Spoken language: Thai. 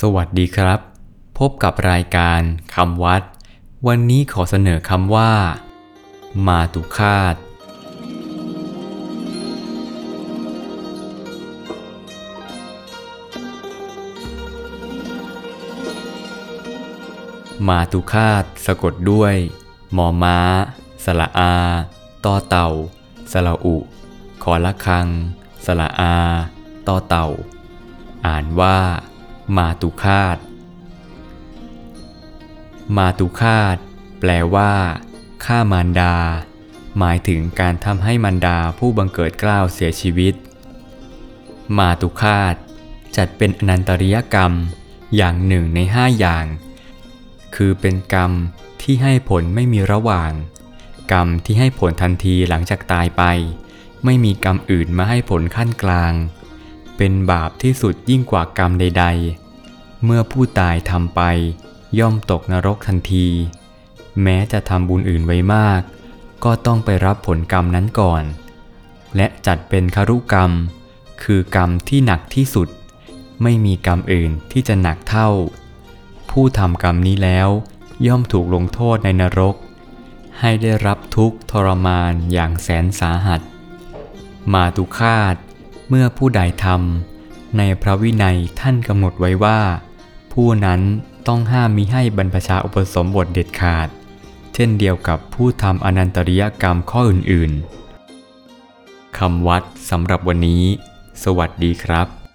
สวัสดีครับ พบกับรายการคำวัด วันนี้ขอเสนอคำว่า มาตุคาตมาตุคาตสะกดด้วย มอม้า สละอา ต่อเต่า สละอุ ขอละคัง สละอา ต่อเต่า อ่านว่า มาตุคาตมาตุคาตแปลว่าฆ่ามารดา หมายถึงการทำให้มารดาผู้บังเกิดกล้าวเสียชีวิต มาตุคาตจัดเป็นอนันตริยกรรมอย่างหนึ่งในห้าอย่าง คือเป็นกรรมที่ให้ผลไม่มีระหว่าง กรรมที่ให้ผลทันทีหลังจากตายไป ไม่มีกรรมอื่นมาให้ผลขั้นกลาง เป็นบาปที่สุดยิ่งกว่ากรรมใด ๆ เมื่อผู้ตายทำไป ย่อมตกนรกทันที แม้จะทำบุญอื่นไว้มาก ก็ต้องไปรับผลกรรมนั้นก่อน และจัดเป็นคารุกรรม คือกรรมที่หนักที่สุด ไม่มีกรรมอื่นที่จะหนักเท่า ผู้ทำกรรมนี้แล้วย่อมถูกลงโทษในนรก ให้ได้รับทุกข์ทรมานอย่างแสนสาหัส มาตุคาต เมื่อผู้ใดทำในพระวินัยท่านกำหนดไว้ว่า ผู้นั้นต้องห้ามมิให้บรรพชาอุปสมบทเด็ดขาด เช่นเดียวกับผู้ทำอนันตริยกรรมข้ออื่นๆคำวัดสำหรับวันนี้ สวัสดีครับ